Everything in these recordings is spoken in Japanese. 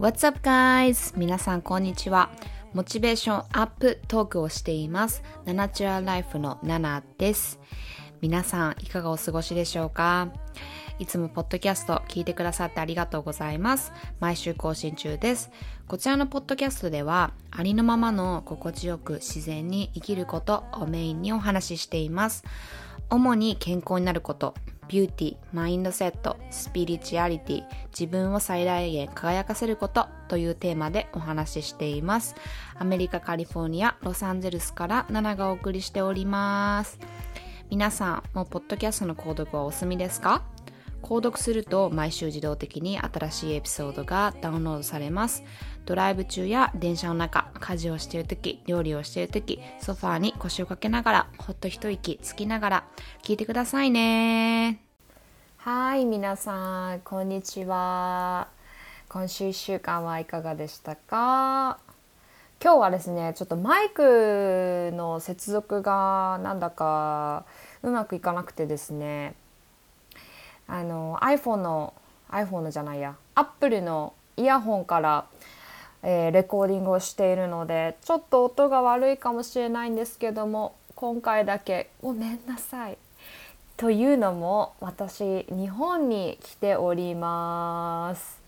What's up guys? 皆さんこんにちは。モチベーションアップトークをしています。ナナチュラルライフのナナです。皆さんいかがお過ごしでしょうか？いつもポッドキャスト聞いてくださってありがとうございます。毎週更新中です。こちらのポッドキャストではありのままの心地よく自然に生きることをメインにお話ししています。主に健康になること、ビューティー、マインドセット、スピリチュアリティ、自分を最大限輝かせることというテーマでお話ししています。アメリカ、カリフォルニア、ロサンゼルスから7がお送りしております。皆さん、もうポッドキャストの購読はお済みですか？購読すると毎週自動的に新しいエピソードがダウンロードされます。ドライブ中や電車の中、家事をしている時、料理をしている時、ソファーに腰をかけながら、ほっと一息つきながら、聞いてくださいね。はい、皆さん、こんにちは。今週1週間はいかがでしたか？今日はですね、ちょっとマイクの接続がなんだかうまくいかなくてですね、あの iPhone の iPhone のじゃないや Apple のイヤホンからえー、レコーディングをしているのでちょっと音が悪いかもしれないんですけども今回だけごめんなさい。というのも私日本に来ております。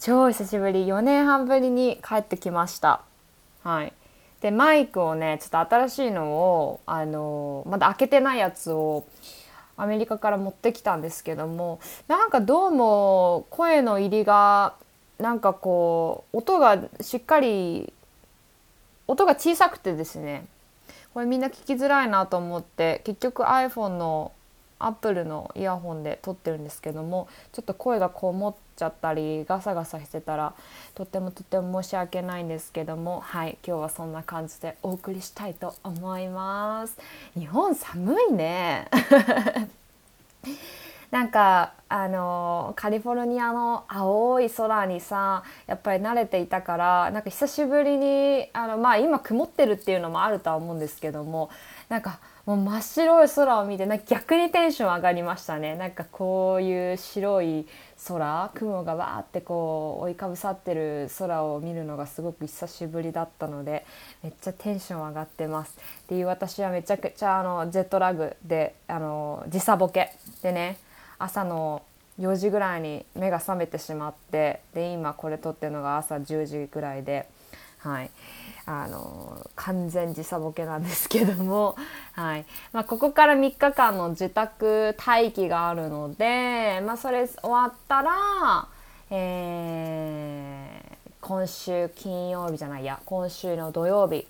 超久しぶり4年半ぶりに帰ってきました。はい。でマイクをねちょっと新しいのをあのまだ開けてないやつをアメリカから持ってきたんですけどもなんかどうも声の入りがなんかこう音がしっかり音が小さくてですねこれみんな聞きづらいなと思って結局 iPhone のアップルのイヤホンで撮ってるんですけどもちょっと声がこもっちゃったりガサガサしてたらとってもとっても申し訳ないんですけどもはい今日はそんな感じでお送りしたいと思います。日本寒いね。なんかあのカリフォルニアの青い空にさやっぱり慣れていたからなんか久しぶりにあのまあ今曇ってるっていうのもあるとは思うんですけどもなんかもう真っ白い空を見てなんか逆にテンション上がりましたね。なんかこういう白い空雲がわーってこう覆いかぶさってる空を見るのがすごく久しぶりだったのでめっちゃテンション上がってます。っていう私はめちゃくちゃあのジェットラグであの時差ボケでね朝の4時ぐらいに目が覚めてしまってで今これ撮ってるのが朝10時ぐらいではい。あの完全時差ボケなんですけども、はい。まあ、ここから3日間の自宅待機があるので、まあ、それ終わったら、えー、今週金曜日じゃないや今週の土曜日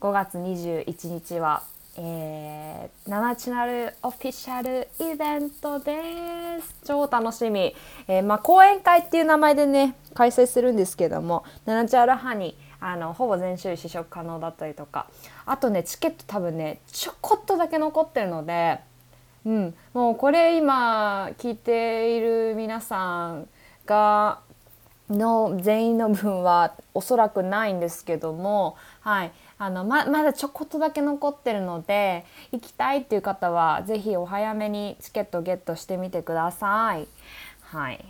5月21日はえー、ナナチュラルオフィシャルイベントです。超楽しみ、えー、まあ、講演会っていう名前でね開催するんですけどもナナチュラルハニーあのほぼ全種類試食可能だったりとか。あとねチケット多分ねちょこっとだけ残ってるので、うん、もうこれ今聞いている皆さんがの全員の分はおそらくないんですけども、はい、あのままだちょこっとだけ残ってるので行きたいっていう方は是非お早めにチケットゲットしてみてください。はい。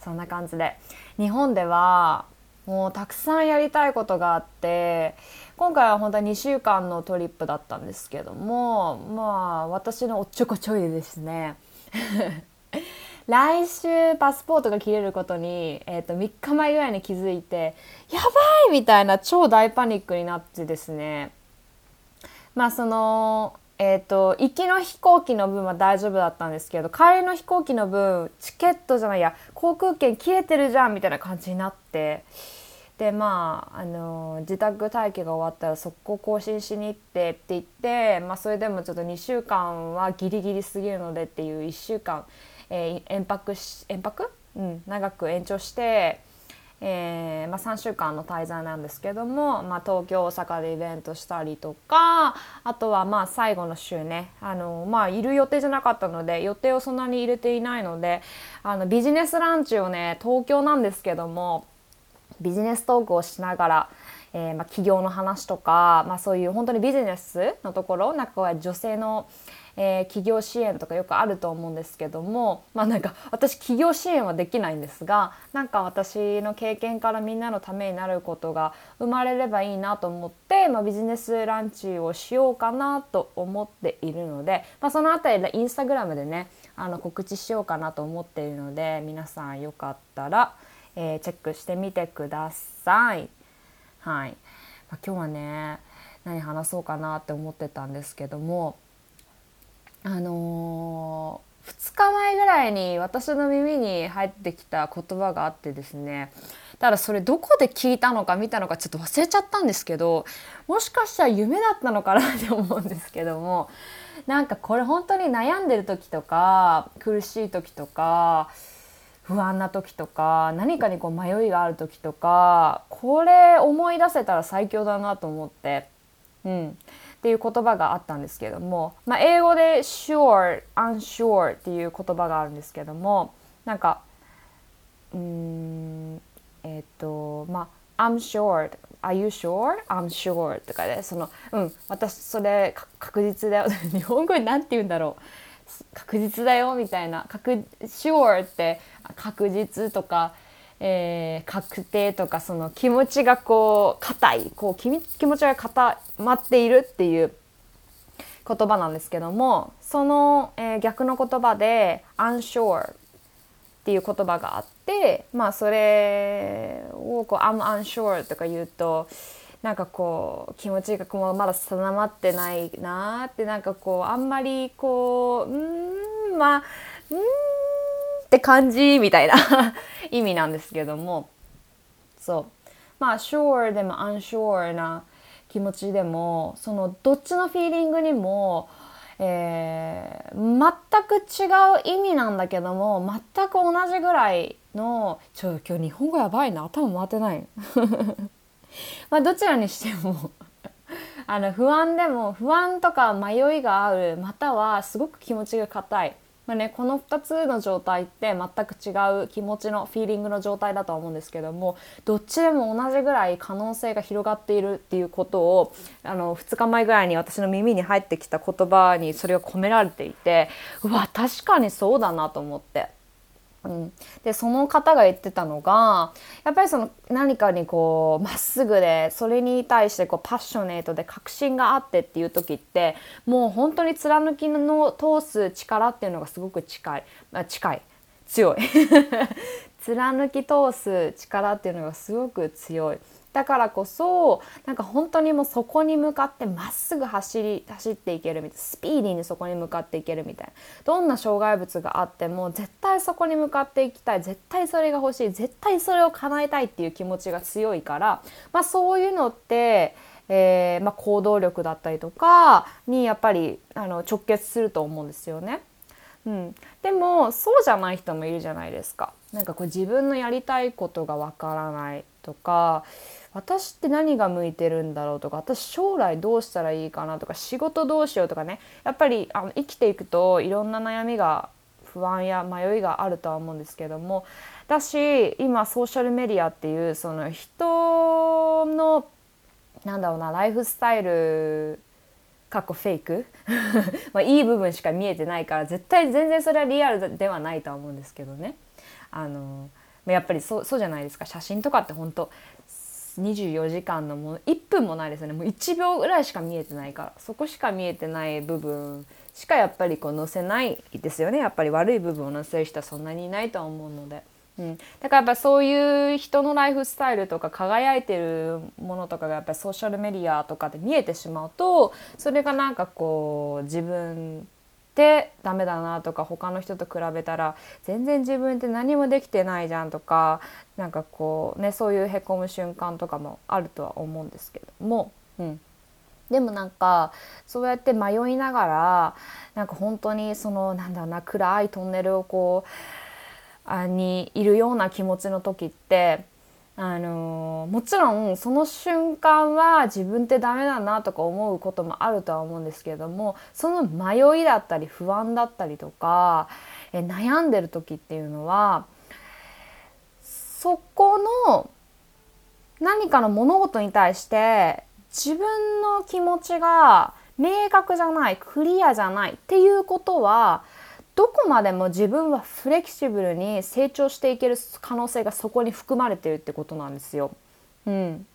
そんな感じで。日本ではもうたくさんやりたいことがあって今回は本当に2週間のトリップだったんですけどもまあ私のおっちょこちょいですね。来週パスポートが切れることに、えー、と3日前ぐらいに気づいてやばいみたいな超大パニックになってですね。まあそのえーと、行きの飛行機の分は大丈夫だったんですけど帰りの飛行機の分チケットじゃないや航空券切れてるじゃんみたいな感じになってでまあ、あの自宅待機が終わったら速攻更新しに行ってって言って、まあ、それでもちょっと2週間はギリギリすぎるのでっていう1週間えー、延泊延泊、うん、長く延長して、えーまあ、3週間の滞在なんですけども、まあ、東京大阪でイベントしたりとかあとはまあ最後の週ねあの、まあ、いる予定じゃなかったので予定をそんなに入れていないのであのビジネスランチをね東京なんですけどもビジネストークをしながらえー、まあ、企業の話とか、まあ、そういう本当にビジネスのところなんか女性の、えー、企業支援とかよくあると思うんですけどもまあなんか私企業支援はできないんですがなんか私の経験からみんなのためになることが生まれればいいなと思って、まあ、ビジネスランチをしようかなと思っているので、まあ、その辺りでインスタグラムでねあの告知しようかなと思っているので皆さんよかったら、えー、チェックしてみてください。はい、ま、今日はね何話そうかなって思ってたんですけどもあのー、2日前ぐらいに私の耳に入ってきた言葉があってですねただそれどこで聞いたのか見たのかちょっと忘れちゃったんですけどもしかしたら夢だったのかなって思うんですけどもなんかこれ本当に悩んでる時とか苦しい時とか不安な時とか何かにこう迷いがある時とかこれ思い出せたら最強だなと思って。うん、っていう言葉があったんですけども、まあ、英語で sure, unsure っていう言葉があるんですけどもなんかうんえっ、ー、とまあ I'm sure Are you sure? I'm sure とかでそのうん私それ確実だよ。日本語に何て言うんだろう。確実だよみたいな。確 sure って確実とかえー、確定とかその気持ちがこう硬いこう気気持ちが固まっているっていう言葉なんですけどもその、えー、逆の言葉で「unsure」っていう言葉があってまあそれをこう「I'm unsure」とか言うとなんかこう気持ちがこうまだ定まってないなってなんかこうあんまりこううんまあうんって感じみたいな 意味なんですけども。そう。まあ sure でも unsure な気持ちでもそのどっちのフィーリングにも、えー、全く違う意味なんだけども全く同じぐらいのちょ今日日本語やばいな。頭回ってない。まあどちらにしてもあの不安でも不安とか迷いがあるまたはすごく気持ちが硬い。まあね、この2つの状態って全く違う気持ちのフィーリングの状態だとは思うんですけどもどっちでも同じぐらい可能性が広がっているっていうことをあの2日前ぐらいに私の耳に入ってきた言葉にそれが込められていてうわ確かにそうだなと思って。うん、でその方が言ってたのがやっぱりその何かにこうまっすぐでそれに対してこうパッショネートで確信があってっていう時ってもう本当に貫きの通す力っていうのがすごく近い、まあ、近い。強い。貫き通す力っていうのがすごく強い。だからこそなんか本当にもうそこに向かってまっすぐ走り走っていけるみたいなスピーディーにそこに向かっていけるみたいなどんな障害物があっても絶対そこに向かっていきたい絶対それが欲しい絶対それを叶えたいっていう気持ちが強いから、まあ、そういうのってえーまあ、行動力だったりとかにやっぱりあの直結すると思うんですよね。うん、でもそうじゃない人もいるじゃないですか。なんかこう自分のやりたいことがわからないとか私って何が向いてるんだろうとか私将来どうしたらいいかなとか仕事どうしようとかね。やっぱりあの生きていくといろんな悩みが不安や迷いがあるとは思うんですけども。だし今ソーシャルメディアっていうその人のなんだろうなライフスタイルかっこフェイク？まあいい部分しか見えてないから絶対全然それはリアルではないとは思うんですけどね。あのやっぱりそうそうじゃないですか。写真とかって本当24時間のもの1分もないですよね。もう1秒ぐらいしか見えてないから。そこしか見えてない部分しかやっぱりこう載せないですよね。やっぱり悪い部分を載せる人はそんなにいないとは思うので。うん、だからやっぱそういう人のライフスタイルとか輝いてるものとかがやっぱりソーシャルメディアとかで見えてしまうとそれがなんかこう自分てダメだなとか他の人と比べたら全然自分って何もできてないじゃんとかなんかこうねそういうへこむ瞬間とかもあるとは思うんですけども、うん、でもなんかそうやって迷いながらなんか本当にそのなんだろうな暗いトンネルをこうあにいるような気持ちの時ってあのもちろんその瞬間は自分ってダメだなとか思うこともあるとは思うんですけれどもその迷いだったり不安だったりとかえ悩んでる時っていうのはそこの何かの物事に対して自分の気持ちが明確じゃないクリアじゃないっていうことはどこまでも自分はフレキシブルに成長していける可能性がそこに含まれてるってことなんですよ。うん、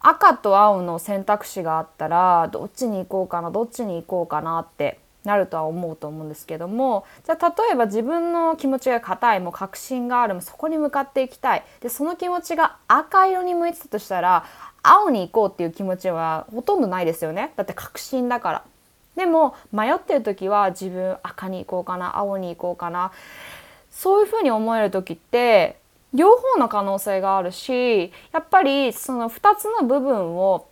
赤と青の選択肢があったらどっちに行こうかなどっちに行こうかなってなるとは思うと思うんですけどもじゃあ例えば自分の気持ちが硬いもう確信があるもそこに向かっていきたいでその気持ちが赤色に向いてたとしたら青に行こうっていう気持ちはほとんどないですよねだって確信だから。でも迷ってる時は自分赤に行こうかな青に行こうかなそういうふうに思える時って両方の可能性があるしやっぱりその2つの部分を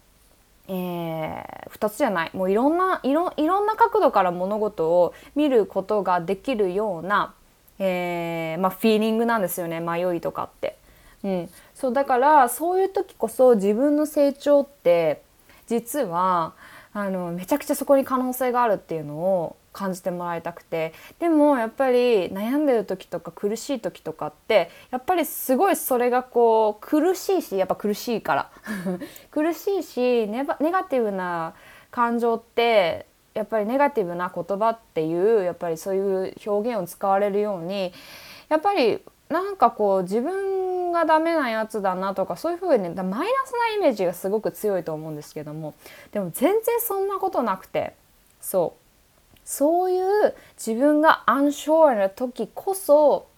えー、2つじゃないもういろんないろいろんな角度から物事を見ることができるような、えーまあ、フィーリングなんですよね迷いとかって。うん、そうだからそういう時こそ自分の成長って実はあのめちゃくちゃそこに可能性があるっていうのを感じてもらいたくて。でもやっぱり悩んでる時とか苦しい時とかってやっぱりすごいそれがこう苦しいしやっぱ苦しいから。苦しいしネガティブな感情ってやっぱりネガティブな言葉っていうやっぱりそういう表現を使われるようにやっぱりなんかこう自分がダメなやつだなとかそういうふうにマイナスなイメージがすごく強いと思うんですけどもでも全然そんなことなくてそうそういう自分がアンショアな時こそ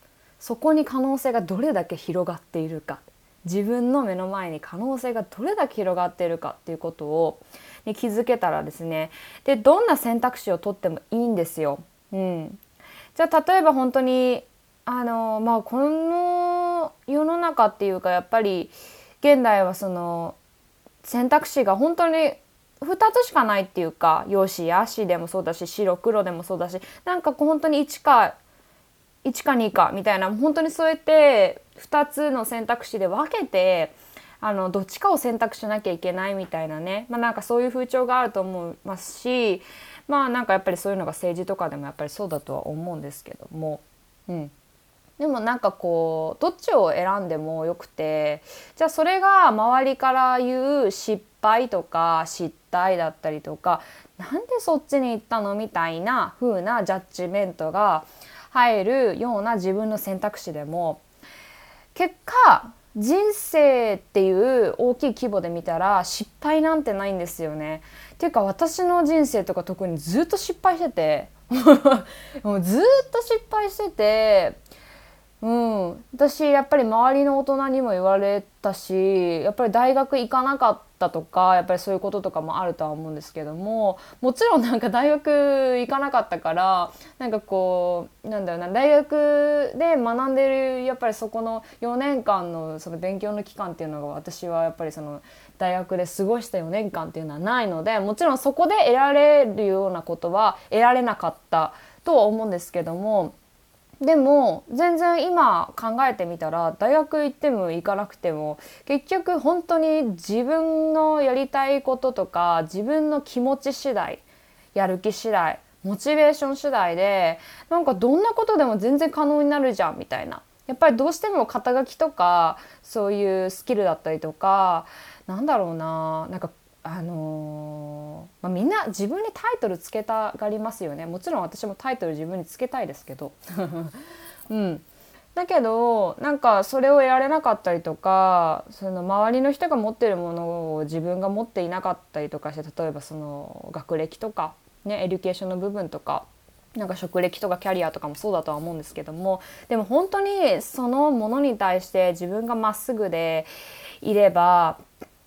そこに可能性がどれだけ広がっているか自分の目の前に可能性がどれだけ広がっているかっていうことを、に気づけたらですねでどんな選択肢を取ってもいいんですよ。うん、じゃあ例えば本当にあのまあこの世の中っていうかやっぱり現代はその選択肢が本当に2つしかないっていうか陽子やしでもそうだし白黒でもそうだしなんかこう本当に1か1か2かみたいな本当にそうやって2つの選択肢で分けてあのどっちかを選択しなきゃいけないみたいなね、まあ、なんかそういう風潮があると思いますしまあなんかやっぱりそういうのが政治とかでもやっぱりそうだとは思うんですけども。うんでもなんかこうどっちを選んでもよくてじゃあそれが周りから言う失敗とか失態だったりとかなんでそっちに行ったのみたいな風なジャッジメントが入るような自分の選択肢でも結果人生っていう大きい規模で見たら失敗なんてないんですよね。っていうか私の人生とか特にずっと失敗しててもうずっと失敗しててうん、私やっぱり周りの大人にも言われたしやっぱり大学行かなかったとかやっぱりそういうこととかもあるとは思うんですけどももちろんなんか大学行かなかったからなんかこうなんだろうな大学で学んでるやっぱりそこの4年間のその勉強の期間っていうのが私はやっぱりその大学で過ごした4年間っていうのはないのでもちろんそこで得られるようなことは得られなかったとは思うんですけども。でも全然今考えてみたら大学行っても行かなくても結局本当に自分のやりたいこととか自分の気持ち次第やる気次第モチベーション次第でなんかどんなことでも全然可能になるじゃんみたいな。やっぱりどうしても肩書きとかそういうスキルだったりとかなんだろうななんかあのー、まあ、みんな自分にタイトルつけたがりますよね。もちろん私もタイトル自分につけたいですけど、うん、だけどなんかそれを得られなかったりとかその周りの人が持ってるものを自分が持っていなかったりとかして例えばその学歴とか、ね、エデュケーションの部分とかなんか職歴とかキャリアとかもそうだとは思うんですけどもでも本当にそのものに対して自分がまっすぐでいれば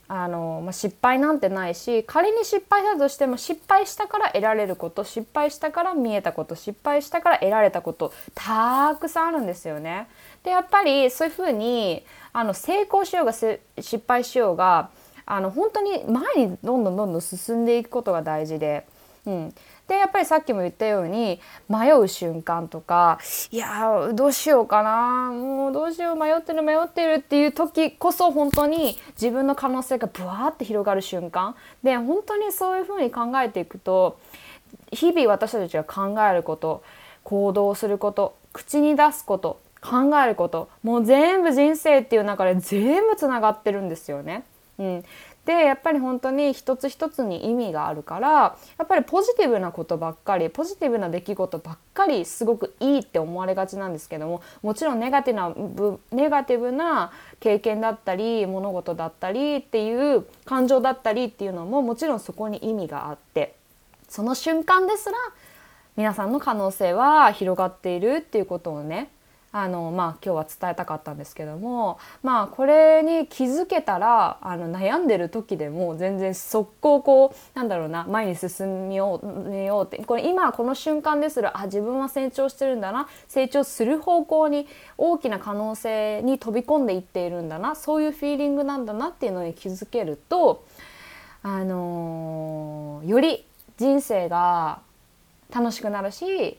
あの、まあ、失敗なんてないし仮に失敗したとしても失敗したから得られること失敗したから見えたこと失敗したから得られたことたくさんあるんですよね。でやっぱりそういうふうにあの成功しようが失敗しようがあの本当に前にどんどんどんどん進んでいくことが大事で。うん、でやっぱりさっきも言ったように迷う瞬間とかいやどうしようかなもうどうしよう迷ってる迷ってるっていう時こそ本当に自分の可能性がブワーって広がる瞬間で本当にそういうふうに考えていくと日々私たちが考えること行動すること口に出すこと考えることもう全部人生っていう中で全部つながってるんですよね。うん、でやっぱり本当に一つ一つに意味があるからやっぱりポジティブなことばっかりポジティブな出来事ばっかりすごくいいって思われがちなんですけどももちろんネガティブなネガティブな経験だったり物事だったりっていう感情だったりっていうのももちろんそこに意味があってその瞬間ですら皆さんの可能性は広がっているっていうことをねあのまあ今日は伝えたかったんですけどもまあこれに気づけたらあの悩んでる時でも全然速攻こうなんだろうな前に進みようってこれ今この瞬間ですらあ自分は成長してるんだな成長する方向に大きな可能性に飛び込んでいっているんだなそういうフィーリングなんだなっていうのに気づけるとあのー、より人生が楽しくなるし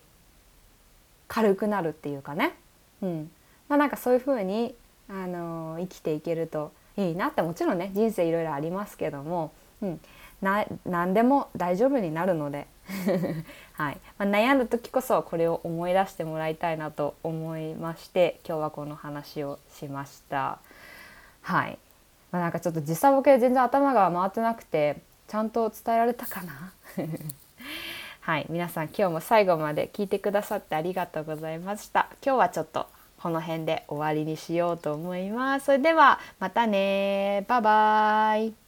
軽くなるっていうかね。うん。まあ、なんかそういうふうに、あの、生きていけるといいなってもちろんね人生いろいろありますけども、うん、な何でも大丈夫になるので、はい。まあ、悩んだ時こそこれを思い出してもらいたいなと思いまして今日はこの話をしました。はい。まあ、なんかちょっと時差ボケで全然頭が回ってなくてちゃんと伝えられたかな？はい、皆さん今日も最後まで聞いてくださってありがとうございました。今日はちょっとこの辺で終わりにしようと思います。それではまたねバイバイ